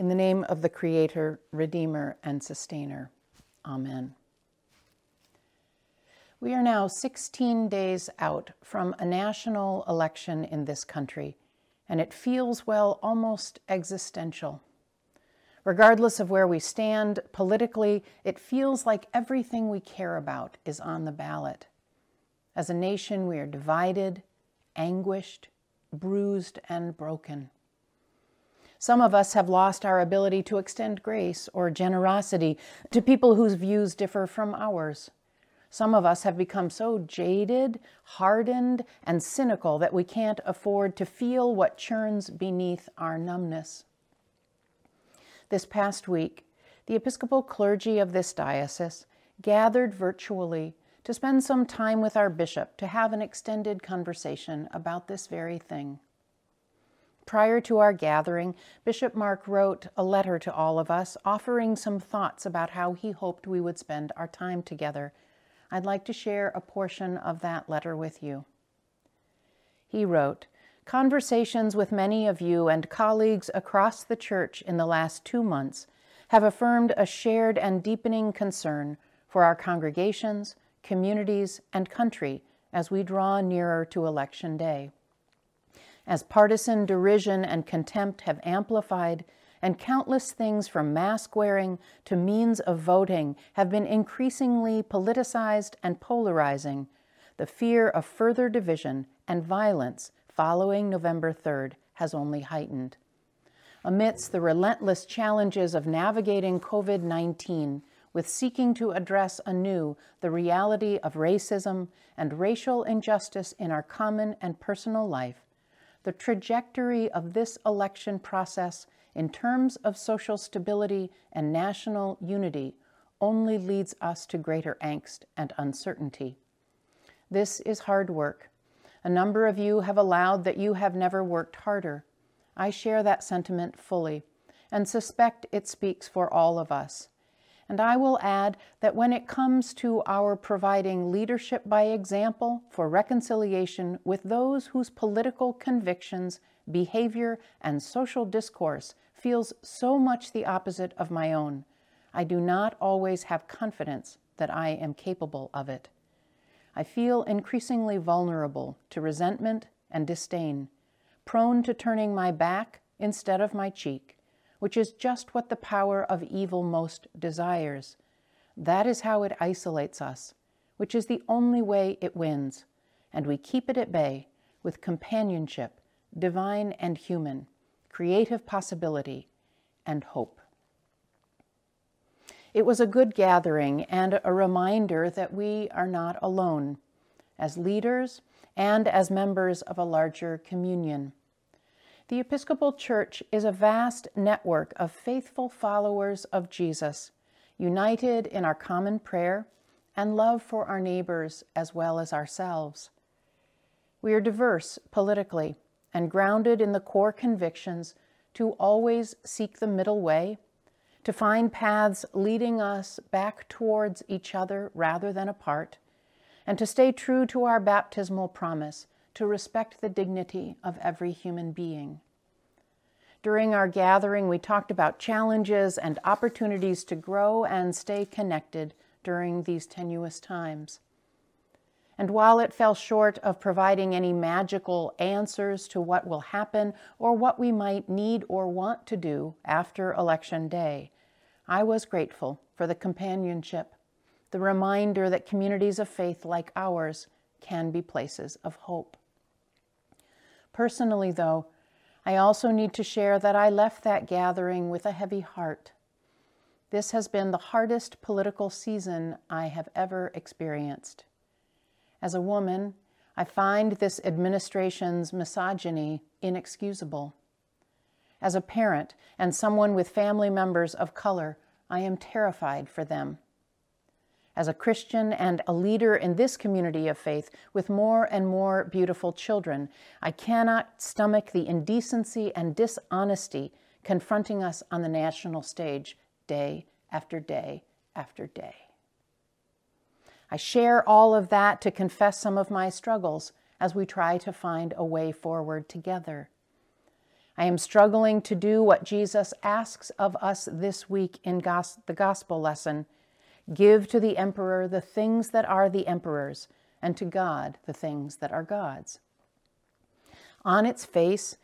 In the name of the Creator, Redeemer, and Sustainer. Amen. We are now 16 days out from a national election in this country, and it feels, well, almost existential. Regardless of where we stand politically, it feels like everything we care about is on the ballot. As a nation, we are divided, anguished, bruised, and broken. Some of us have lost our ability to extend grace or generosity to people whose views differ from ours. Some of us have become so jaded, hardened, and cynical that we can't afford to feel what churns beneath our numbness. This past week, the Episcopal clergy of this diocese gathered virtually to spend some time with our bishop to have an extended conversation about this very thing. Prior to our gathering, Bishop Mark wrote a letter to all of us offering some thoughts about how he hoped we would spend our time together. I'd like to share a portion of that letter with you. He wrote, Conversations with many of you and colleagues across the church in the last two months have affirmed a shared and deepening concern for our congregations, communities, and country as we draw nearer to Election Day as partisan derision and contempt have amplified, and countless things from mask wearing to means of voting have been increasingly politicized and polarizing, the fear of further division and violence following November 3rd has only heightened. Amidst the relentless challenges of navigating COVID 19, with seeking to address anew the reality of racism and racial injustice in our common and personal life, the trajectory of this election process in terms of social stability and national unity only leads us to greater angst and uncertainty. This is hard work. A number of you have allowed that you have never worked harder. I share that sentiment fully and suspect it speaks for all of us. And I will add that when it comes to our providing leadership by example for reconciliation with those whose political convictions, behavior, and social discourse feels so much the opposite of my own, I do not always have confidence that I am capable of it. I feel increasingly vulnerable to resentment and disdain, prone to turning my back instead of my cheek which is just what the power of evil most desires. That is how it isolates us, which is the only way it wins, and we keep it at bay with companionship, divine and human, creative possibility, and hope. It was a good gathering and a reminder that we are not alone as leaders and as members of a larger communion. The Episcopal Church is a vast network of faithful followers of Jesus, united in our common prayer and love for our neighbors as well as ourselves. We are diverse politically and grounded in the core convictions to always seek the middle way, to find paths leading us back towards each other rather than apart, and to stay true to our baptismal promise to respect the dignity of every human being. During our gathering, we talked about challenges and opportunities to grow and stay connected during these tenuous times. And while it fell short of providing any magical answers to what will happen or what we might need or want to do after Election Day, I was grateful for the companionship, the reminder that communities of faith like ours can be places of hope. Personally, though, I also need to share that I left that gathering with a heavy heart. This has been the hardest political season I have ever experienced. As a woman, I find this administration's misogyny inexcusable. As a parent and someone with family members of color, I am terrified for them as a Christian and a leader in this community of faith with more and more beautiful children, I cannot stomach the indecency and dishonesty confronting us on the national stage day after day after day. I share all of that to confess some of my struggles as we try to find a way forward together. I am struggling to do what Jesus asks of us this week in the gospel lesson give to the emperor the things that are the emperor's, and to God the things that are God's. On its face,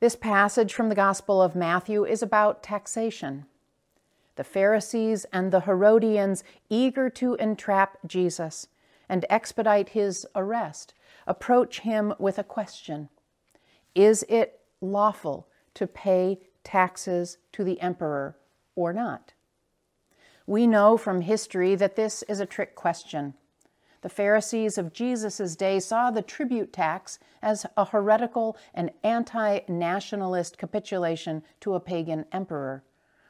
this passage from the Gospel of Matthew is about taxation. The Pharisees and the Herodians, eager to entrap Jesus and expedite his arrest, approach him with a question Is it lawful to pay taxes to the emperor or not? We know from history that this is a trick question. The Pharisees of Jesus' day saw the tribute tax as a heretical and anti nationalist capitulation to a pagan emperor,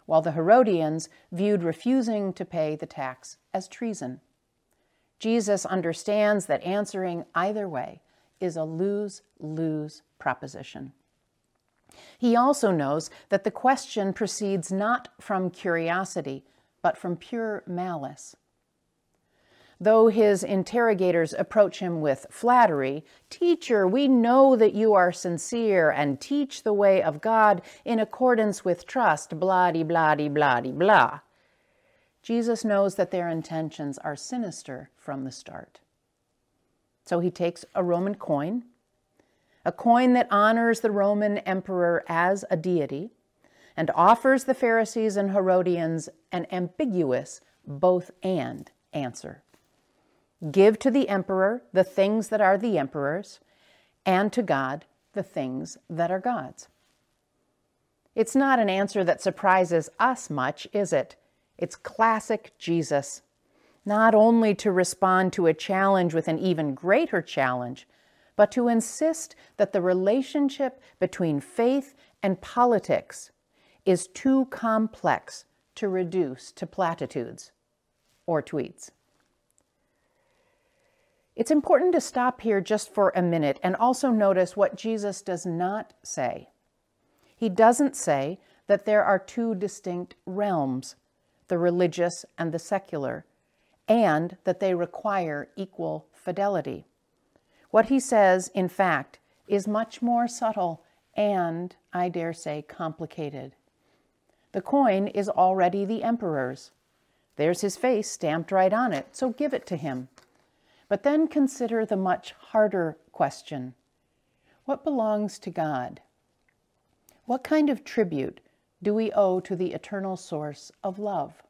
while the Herodians viewed refusing to pay the tax as treason. Jesus understands that answering either way is a lose lose proposition. He also knows that the question proceeds not from curiosity, but from pure malice. Though his interrogators approach him with flattery, Teacher, we know that you are sincere and teach the way of God in accordance with trust, blah de blah de blah de blah. Jesus knows that their intentions are sinister from the start. So he takes a Roman coin, a coin that honors the Roman emperor as a deity, and offers the Pharisees and Herodians an ambiguous both and answer. Give to the emperor the things that are the emperor's, and to God the things that are God's. It's not an answer that surprises us much, is it? It's classic Jesus. Not only to respond to a challenge with an even greater challenge, but to insist that the relationship between faith and politics is too complex to reduce to platitudes or tweets. It's important to stop here just for a minute and also notice what Jesus does not say. He doesn't say that there are two distinct realms, the religious and the secular, and that they require equal fidelity. What he says, in fact, is much more subtle and, I dare say, complicated. The coin is already the emperor's. There's his face stamped right on it, so give it to him. But then consider the much harder question What belongs to God? What kind of tribute do we owe to the eternal source of love?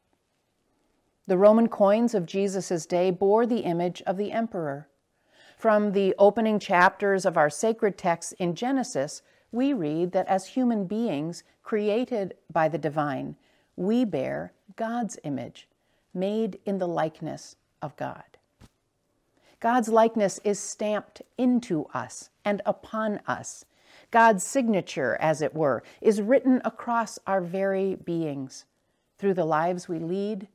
The Roman coins of Jesus' day bore the image of the emperor. From the opening chapters of our sacred texts in Genesis, we read that as human beings created by the divine, we bear God's image, made in the likeness of God. God's likeness is stamped into us and upon us. God's signature, as it were, is written across our very beings through the lives we lead,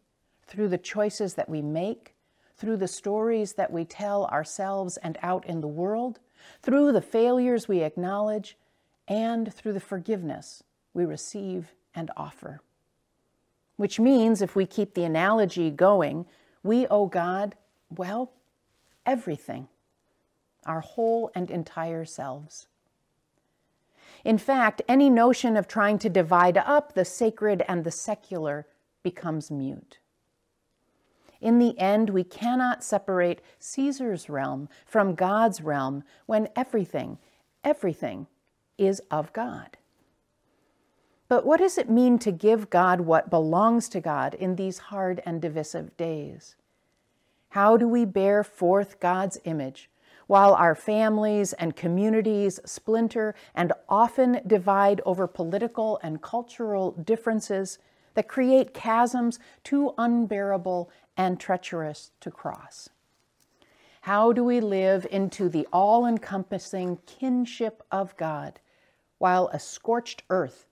through the choices that we make, through the stories that we tell ourselves and out in the world, through the failures we acknowledge, and through the forgiveness we receive and offer. Which means, if we keep the analogy going, we owe God, well, everything, our whole and entire selves. In fact, any notion of trying to divide up the sacred and the secular becomes mute. In the end, we cannot separate Caesar's realm from God's realm when everything, everything is of God. But what does it mean to give God what belongs to God in these hard and divisive days? How do we bear forth God's image while our families and communities splinter and often divide over political and cultural differences that create chasms too unbearable and treacherous to cross? How do we live into the all encompassing kinship of God while a scorched earth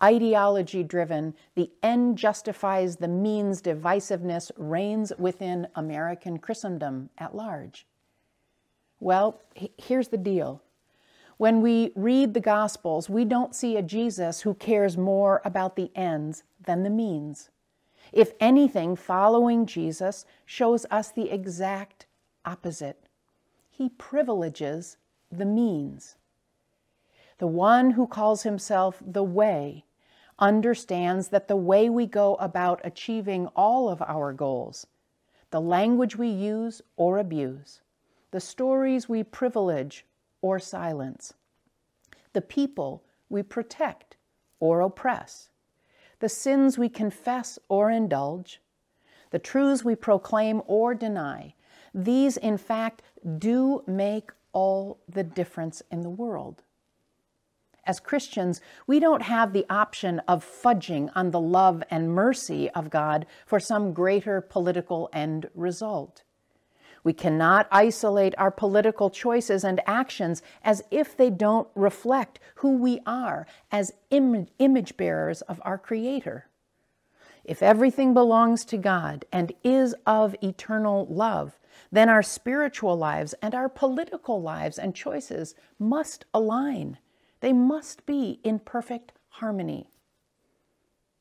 ideology driven, the end justifies the means divisiveness reigns within American Christendom at large? Well, here's the deal. When we read the Gospels, we don't see a Jesus who cares more about the ends than the means. If anything, following Jesus shows us the exact opposite. He privileges the means. The one who calls himself the Way understands that the way we go about achieving all of our goals, the language we use or abuse, the stories we privilege or silence, the people we protect or oppress, the sins we confess or indulge, the truths we proclaim or deny, these in fact do make all the difference in the world. As Christians, we don't have the option of fudging on the love and mercy of God for some greater political end result. We cannot isolate our political choices and actions as if they don't reflect who we are as Im- image bearers of our Creator. If everything belongs to God and is of eternal love, then our spiritual lives and our political lives and choices must align. They must be in perfect harmony.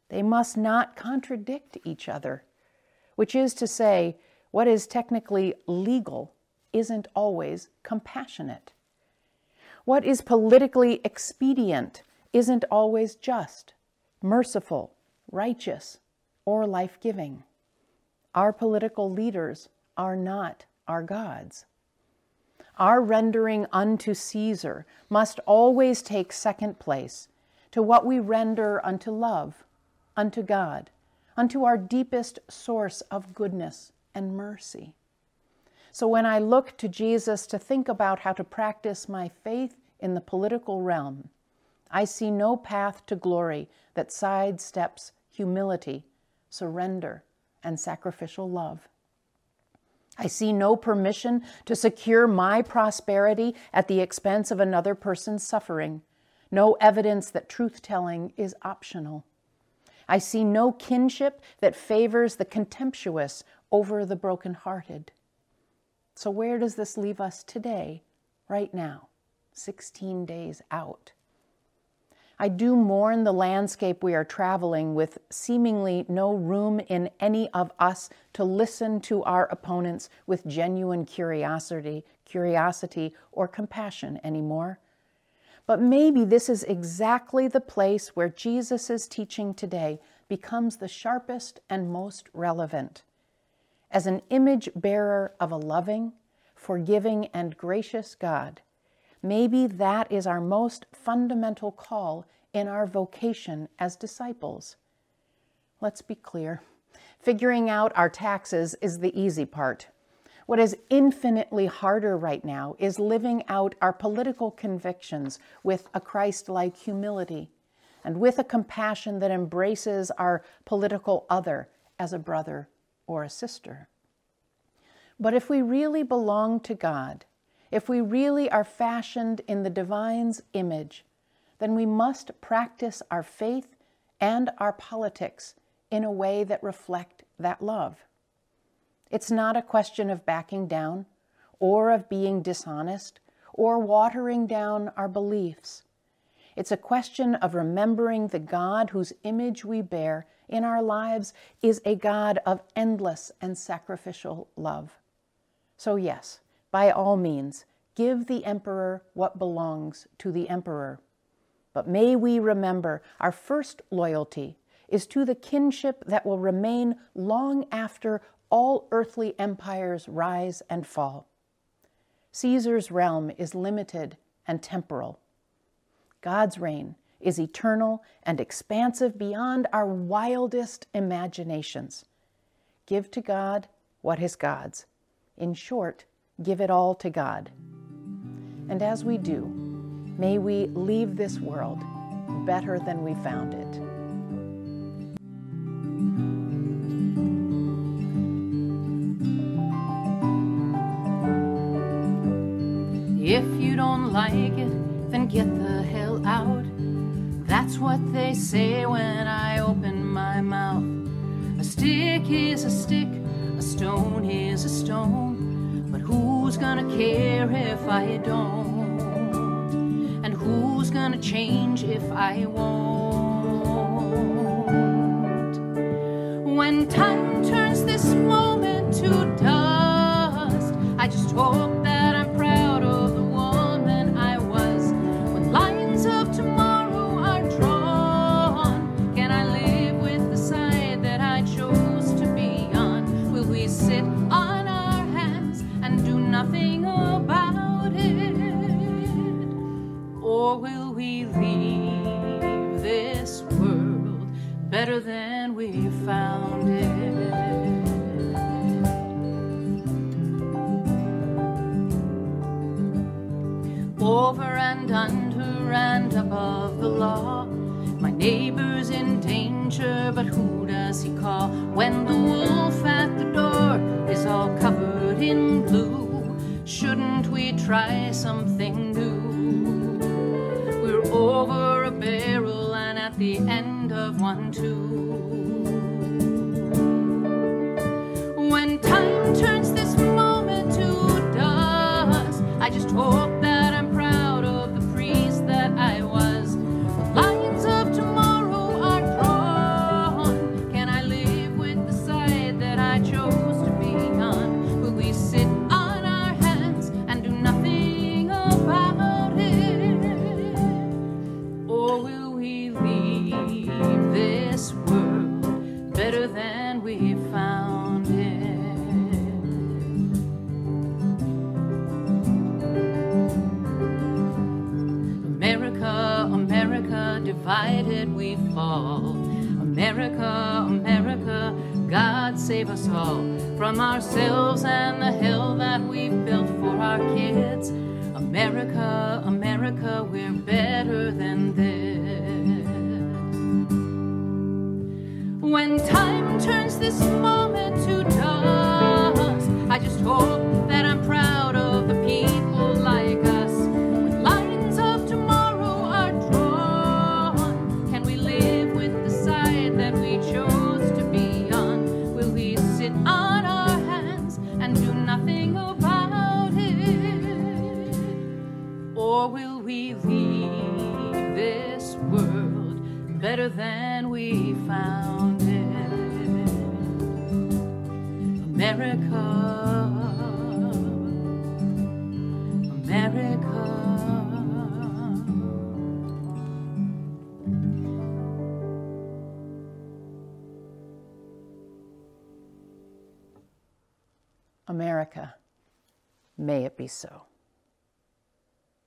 They must not contradict each other, which is to say, what is technically legal isn't always compassionate. What is politically expedient isn't always just, merciful, righteous, or life giving. Our political leaders are not our gods. Our rendering unto Caesar must always take second place to what we render unto love, unto God, unto our deepest source of goodness and mercy. So when I look to Jesus to think about how to practice my faith in the political realm, I see no path to glory that sidesteps humility, surrender, and sacrificial love. I see no permission to secure my prosperity at the expense of another person's suffering, no evidence that truth telling is optional. I see no kinship that favors the contemptuous over the brokenhearted. So, where does this leave us today, right now, 16 days out? I do mourn the landscape we are traveling with seemingly no room in any of us to listen to our opponents with genuine curiosity, curiosity or compassion anymore. But maybe this is exactly the place where Jesus' teaching today becomes the sharpest and most relevant. As an image bearer of a loving, forgiving, and gracious God, maybe that is our most fundamental call in our vocation as disciples. Let's be clear figuring out our taxes is the easy part. What is infinitely harder right now is living out our political convictions with a Christ like humility and with a compassion that embraces our political other as a brother or a sister. But if we really belong to God, if we really are fashioned in the divine's image, then we must practice our faith and our politics in a way that reflect that love. It's not a question of backing down or of being dishonest or watering down our beliefs. It's a question of remembering the God whose image we bear in our lives is a God of endless and sacrificial love. So, yes, by all means, give the emperor what belongs to the emperor. But may we remember our first loyalty is to the kinship that will remain long after all earthly empires rise and fall. Caesar's realm is limited and temporal. God's reign is eternal and expansive beyond our wildest imaginations. Give to God what is God's. In short, give it all to God. And as we do, may we leave this world better than we found it. If you don't like it, then get the hell out. That's what they say when I open my mouth. A stick is a stick, a stone is a stone. Who's gonna care if I don't? And who's gonna change if I won't? When time turns this moment to dust, I just hope law. My neighbor's in danger, but who does he call when the wolf at the door is all covered in blue? Shouldn't we try something new? We're over a barrel and at the end of one, too. When time turns this moment to dust, I just hope from ourselves and the hell that we've built for our kids. America, America, we're better than this. When time turns this moment to dust, I just hope better than we found it? America, America. America, may it be so.